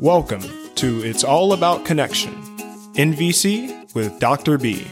Welcome to It's All About Connection, NVC with Dr. B.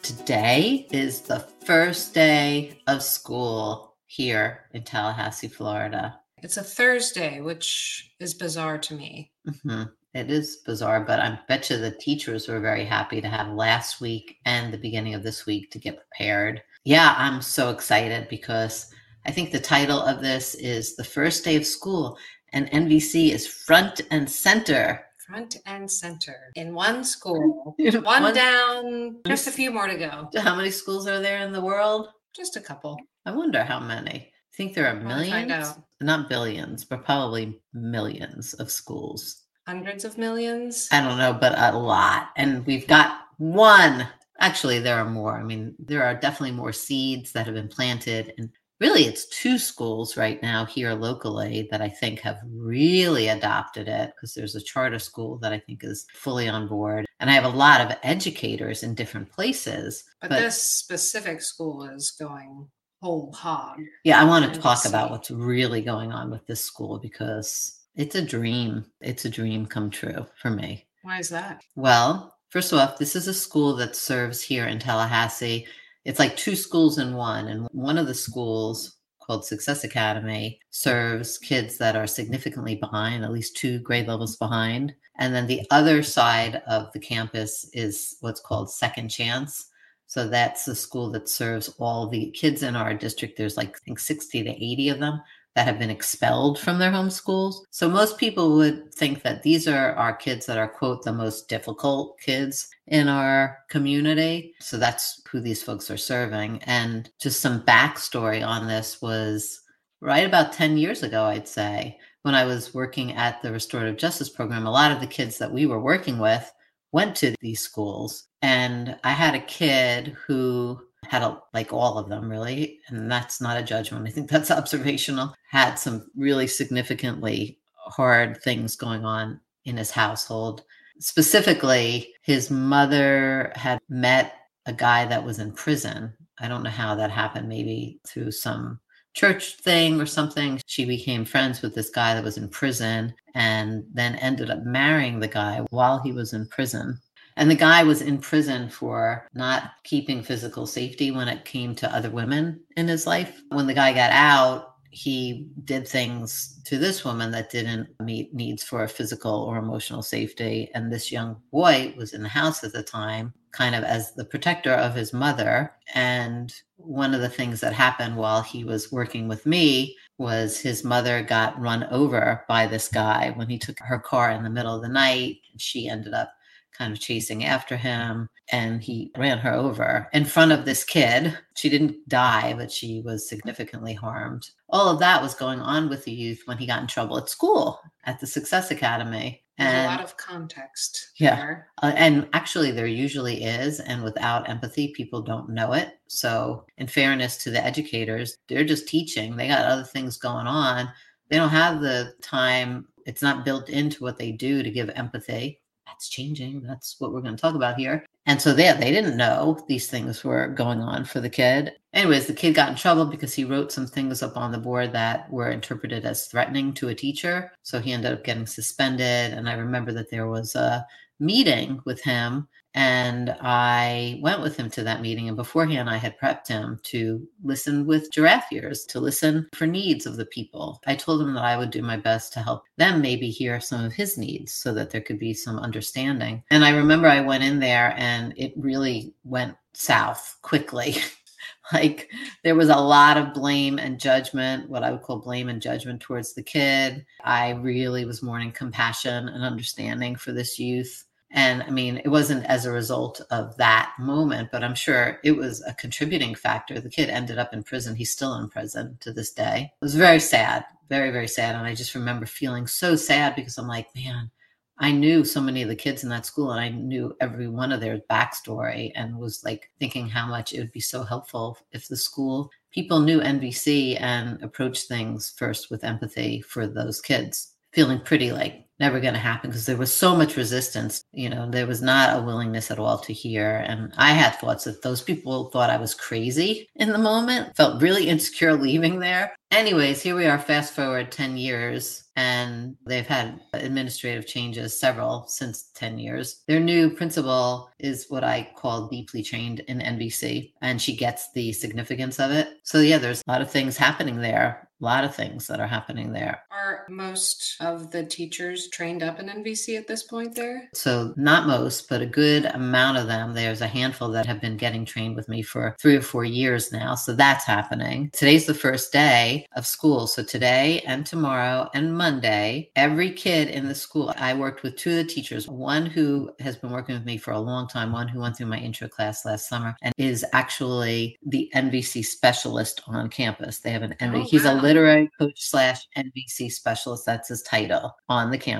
Today is the first day of school here in Tallahassee, Florida. It's a Thursday, which is bizarre to me. hmm It is bizarre, but I bet you the teachers were very happy to have last week and the beginning of this week to get prepared. Yeah, I'm so excited because I think the title of this is The First Day of School, and NVC is front and center. Front and center in one school, one, one- down, just a few more to go. How many schools are there in the world? Just a couple. I wonder how many. I think there are millions, out. not billions, but probably millions of schools. Hundreds of millions. I don't know, but a lot. And we've got one. Actually, there are more. I mean, there are definitely more seeds that have been planted. And really, it's two schools right now here locally that I think have really adopted it because there's a charter school that I think is fully on board. And I have a lot of educators in different places. But, this specific school is going whole hog. Yeah, I want to talk see. about what's really going on with this school because it's a dream. It's a dream come true for me. Why is that? Well, first of all, this is a school that serves here in Tallahassee. It's like two schools in one. And one of the schools called Success Academy serves kids that are significantly behind, at least two grade levels behind. And then the other side of the campus is what's called Second Chance. So that's the school that serves all the kids in our district. There's like, I think, 60 to 80 of them that have been expelled from their home schools. So most people would think that these are our kids that are, quote, the most difficult kids in our community. So that's who these folks are serving. And just some backstory on this was right about 10 years ago, I'd say, when I was working at the restorative justice program, a lot of the kids that we were working with went to these schools. And I had a kid who had a, like all of them really, and that's not a judgment. I think that's observational. Had some really significantly hard things going on in his household. Specifically, his mother had met a guy that was in prison. I don't know how that happened, maybe through some church thing or something. She became friends with this guy that was in prison and then ended up marrying the guy while he was in prison. And the guy was in prison for not keeping physical safety when it came to other women in his life. When the guy got out, he did things to this woman that didn't meet needs for physical or emotional safety. And this young boy was in the house at the time, kind of as the protector of his mother. And one of the things that happened while he was working with me was his mother got run over by this guy when he took her car in the middle of the night. She ended up kind of chasing after him and he ran her over in front of this kid. She didn't die, but she was significantly harmed. All of that was going on with the youth when he got in trouble at school at the Success Academy. And a lot of context. Yeah. uh, and actually, there usually is. And without empathy, people don't know it. So, in fairness to the educators, they're just teaching. They got other things going on. They don't have the time. It's not built into what they do to give empathy. That's changing. That's what we're going to talk about here. And so they, they didn't know these things were going on for the kid. Anyways, the kid got in trouble because he wrote some things up on the board that were interpreted as threatening to a teacher. So he ended up getting suspended. And I remember that there was a meeting with him and I went with him to that meeting. And beforehand, I had prepped him to listen with giraffe ears, to listen for needs of the people. I told him that I would do my best to help them maybe hear some of his needs so that there could be some understanding. And I remember I went in there and it really went south quickly. like there was a lot of blame and judgment, what I would call blame and judgment towards the kid. I really was mourning compassion and understanding for this youth. And I mean, it wasn't as a result of that moment, but I'm sure it was a contributing factor. The kid ended up in prison. He's still in prison to this day. It was very sad, very, very sad. And I just remember feeling so sad because I'm like, man, I knew so many of the kids in that school and I knew every one of their backstory and was like thinking how much it would be so helpful if the school people knew NVC and approached things first with empathy for those kids. Feeling pretty like never going to happen because there was so much resistance. You know, there was not a willingness at all to hear. And I had thoughts that those people thought I was crazy in the moment, felt really insecure leaving there. Anyways, here we are, fast forward 10 years, and they've had administrative changes, several since 10 years. Their new principal is what I call deeply trained in NVC, and she gets the significance of it. So, yeah, there's a lot of things happening there a lot of things that are happening there. Are most of the teachers trained up in NVC at this point there? So, not most, but a good amount of them. There's a handful that have been getting trained with me for three or four years now. So, that's happening. Today's the first day of school. So, today and tomorrow and Monday, every kid in the school, I worked with two of the teachers, one who has been working with me for a long time, one who went through my intro class last summer and is actually the NVC specialist on campus. They have an NVC, oh, he's a literary coach slash NVC specialist. That's his title on the campus.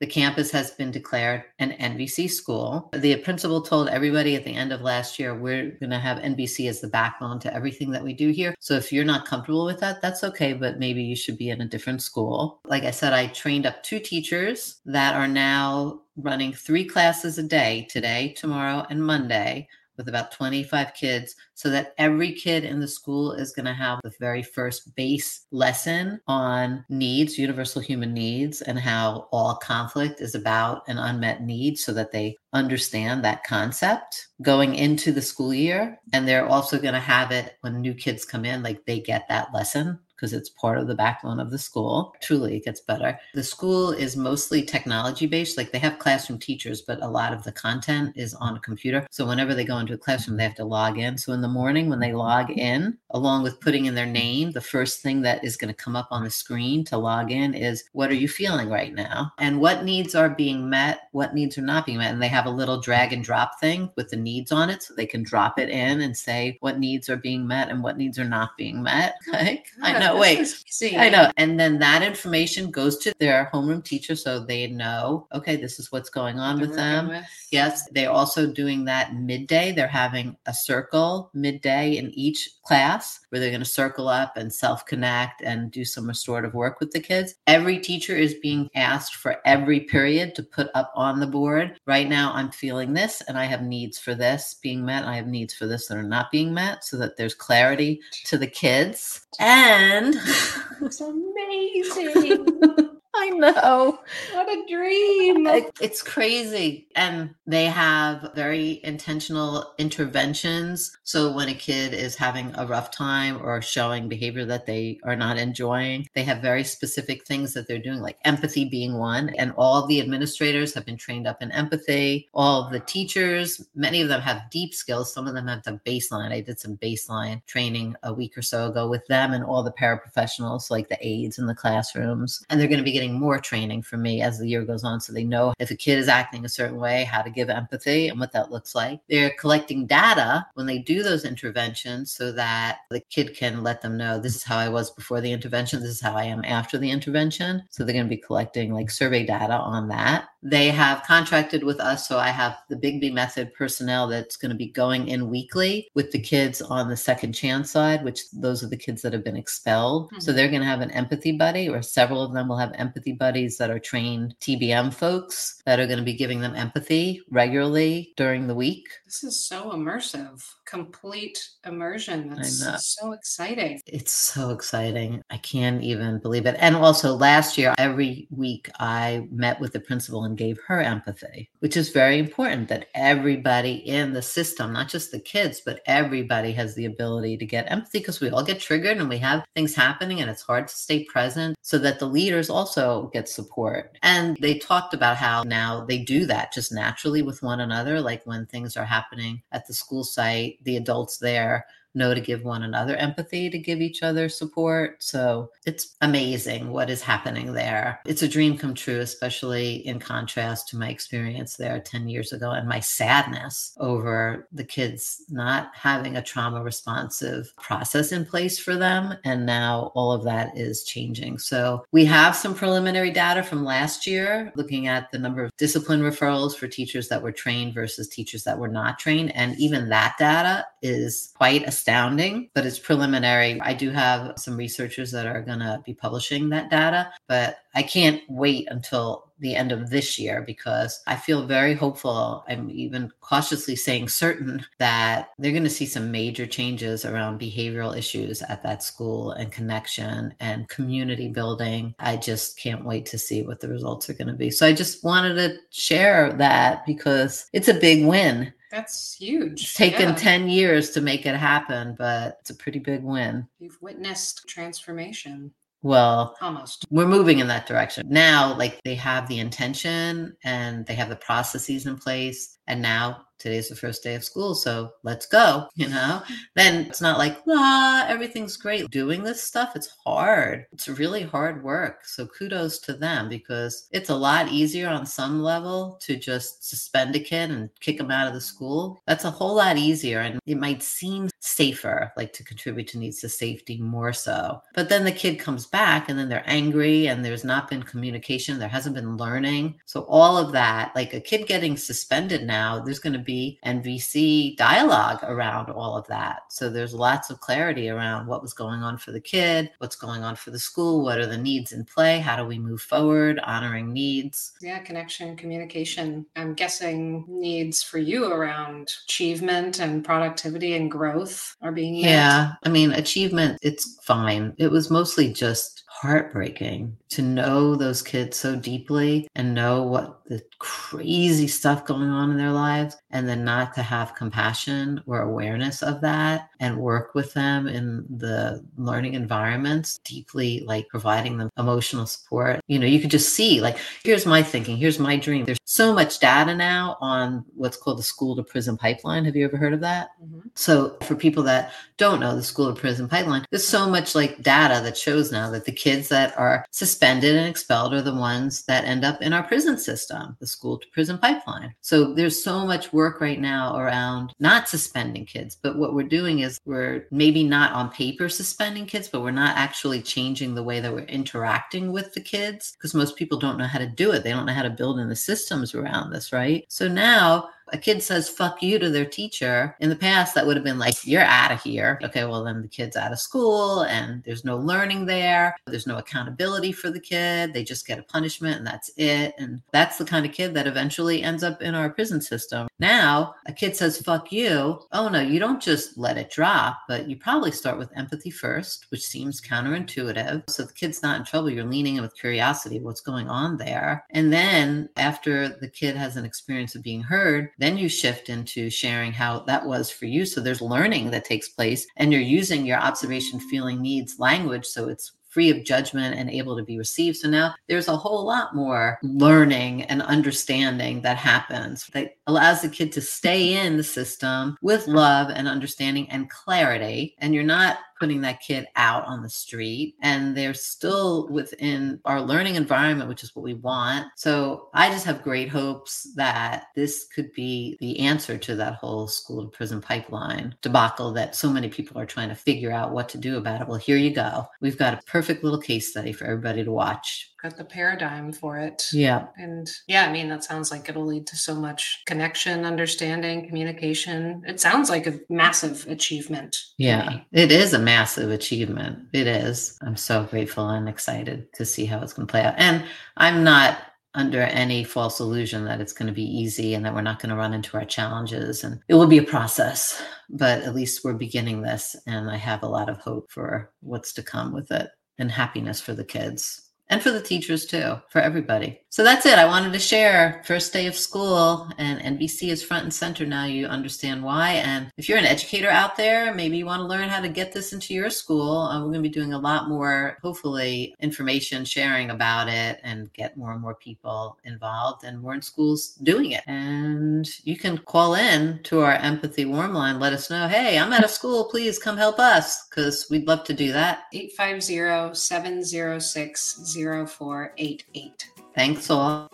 The campus has been declared an NVC school. The principal told everybody at the end of last year, we're going to have NVC as the backbone to everything that we do here. So if you're not comfortable with that, that's okay, but maybe you should be in a different school. Like I said, I trained up two teachers that are now running three classes a day today, tomorrow, and Monday with about 25 kids so that every kid in the school is going to have the very first base lesson on needs, universal human needs, and how all conflict is about an unmet need so that they understand that concept going into the school year. And they're also going to have it when new kids come in, like they get that lesson because it's part of the backbone of the school. Truly, it gets better. The school is mostly technology based. Like they have classroom teachers, but a lot of the content is on a computer. So whenever they go into a classroom, they have to log in. So in the morning, when they log in, along with putting in their name, the first thing that is going to come up on the screen to log in is what are you feeling right now? And what needs are being met, what needs are not being met. And they have a little drag and drop thing with the needs on it. So they can drop it in and say what needs are being met and what needs are not being met. Okay. I know Wait, see, I know. And then that information goes to their homeroom teacher so they know, okay, this is what's going on with them. With. Yes, they're also doing that midday. They're having a circle midday in each class where they're going to circle up and self connect and do some restorative work with the kids. Every teacher is being asked for every period to put up on the board. Right now, I'm feeling this and I have needs for this being met. I have needs for this that are not being met so that there's clarity to the kids. And it's amazing. I know. What a dream. It's crazy. And they have very intentional interventions. So when a kid is having a rough time or showing behavior that they are not enjoying, they have very specific things that they're doing, like empathy being one. And all the administrators have been trained up in empathy. All of the teachers, many of them have deep skills. Some of them have the baseline. I did some baseline training a week or so ago with them and all the paraprofessionals, like the aides in the classrooms. And they're going to be getting more training for me as the year goes on. So they know if a kid is acting a certain way, how to give empathy and what that looks like. They're collecting data when they do those interventions so that the kid can let them know this is how I was before the intervention, this is how I am after the intervention. So they're going to be collecting like survey data on that. They have contracted with us. So I have the Bigbie Method personnel that's going to be going in weekly with the kids on the second chance side, which those are the kids that have been expelled. Mm-hmm. So they're going to have an empathy buddy, or several of them will have empathy buddies that are trained TBM folks that are going to be giving them empathy regularly during the week. This is so immersive complete immersion. That's so exciting. It's so exciting. I can't even believe it. And also, last year, every week, I met with the principal and gave her empathy, which is very important that everybody in the system, not just the kids, but everybody has the ability to get empathy because we all get triggered and we have things happening and it's hard to stay present so that the leaders also get support. And they talked about how now they do that just naturally with one another, like when things are happening at the school site the adults there know to give one another empathy, to give each other support. So it's amazing what is happening there. It's a dream come true, especially in contrast to my experience there 10 years ago and my sadness over the kids not having a trauma responsive process in place for them. And now all of that is changing. So we have some preliminary data from last year looking at the number of discipline referrals for teachers that were trained versus teachers that were not trained. And even that data is quite a astounding, but it's preliminary. I do have some researchers that are going to be publishing that data, but I can't wait until the end of this year because I feel very hopeful. I'm even cautiously saying certain that they're going to see some major changes around behavioral issues at that school and connection and community building. I just can't wait to see what the results are going to be. So I just wanted to share that because it's a big win. That's huge. It's taken yeah. 10 years to make it happen, but it's a pretty big win. You've witnessed transformation. Well, almost. We're moving in that direction. Now, like they have the intention and they have the processes in place. And now today's the first day of school, so let's go, you know? Then it's not like, ah, everything's great. Doing this stuff, it's hard. It's really hard work. So kudos to them because it's a lot easier on some level to just suspend a kid and kick them out of the school. That's a whole lot easier. And it might seem safer, like to contribute to needs to safety more so. But then the kid comes back and then they're angry and there's not been communication, there hasn't been learning. So all of that, like a kid getting suspended now, there's going to be be NVC dialogue around all of that. So there's lots of clarity around what was going on for the kid, what's going on for the school, what are the needs in play, how do we move forward, honoring needs. Yeah, connection, communication. I'm guessing needs for you around achievement and productivity and growth are being Yeah, I mean, achievement, it's fine. It was mostly just heartbreaking to know those kids so deeply and know what the crazy stuff going on in their lives and then not to have compassion or awareness of that and work with them in the learning environments deeply like providing them emotional support. You know you could just see like here's my thinking. Here's my dream. There's so much data now on what's called the school to prison pipeline. Have you ever heard of that? Mm-hmm. so for people that don't know the school to prison pipeline there's so much like data that shows now that the kids that are suspended and expelled are the ones that end up in our prison system the school to prison pipeline so there's so much work right now around not suspending kids but what we're doing is we're maybe not on paper suspending kids, but we're not actually changing the way that we're interacting with the kids because most people don't know how to do it. They don't know how to build in the systems around this, right? So now a kid says fuck you to their teacher, in the past that would have been like, you're out of here. Okay, well, then the kid's out of school and there's no learning there. There's no accountability for the kid. They just get a punishment and that's it. And that's the kind of kid that eventually ends up in our prison system. Now, a kid says fuck you. Oh no, you don't just let it drop, but you probably start with empathy first, which seems counterintuitive. So the kid's not in trouble. You're leaning in with curiosity, what's going on there. And then after the kid has an experience of being heard, then you shift into sharing how that was for you. So there's learning that takes place, and you're using your observation, feeling, needs language. So it's free of judgment and able to be received. So now there's a whole lot more learning and understanding that happens that allows the kid to stay in the system with love and understanding and clarity. And you're not putting that kid out on the street and they're still within our learning environment, which is what we want. So I just have great hopes that this could be the answer to that whole school to prison pipeline debacle that so many people are trying to figure out what to do about it. Well, here you go. We've got a perfect little case study for everybody to watch got the paradigm for it. Yeah. And yeah, I mean, that sounds like it'll lead to so much connection, understanding, communication. It sounds like a massive achievement. Yeah, it is a massive achievement. It is. I'm so grateful and excited to see how it's going to play out. And I'm not under any false illusion that it's going to be easy and that we're not going to run into our challenges and it will be a process but at least we're beginning this and i have a lot of hope for what's to come with it and happiness for the kids and for the teachers too, for everybody. So that's it. I wanted to share first day of school and NVC is front and center now. You understand why. And if you're an educator out there, maybe you want to learn how to get this into your school. Uh, we're going to be doing a lot more, hopefully, information sharing about it and get more and more people involved and more in schools doing it. And you can call in to our empathy warm line. Let us know, hey, I'm at a school. Please come help us because we'd love to do that. 850 706 0488. Thanks all.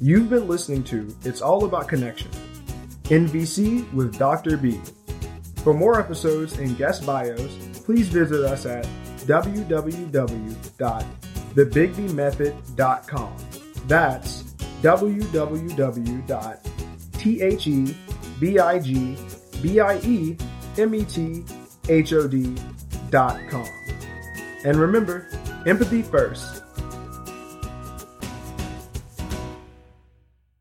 You've been listening to It's All About Connection, NVC with Dr. B. For more episodes and guest bios, please visit us at www.thebigbiemethod.com. That's www T H E B I G B I E M E T H O D dot com. And remember, empathy first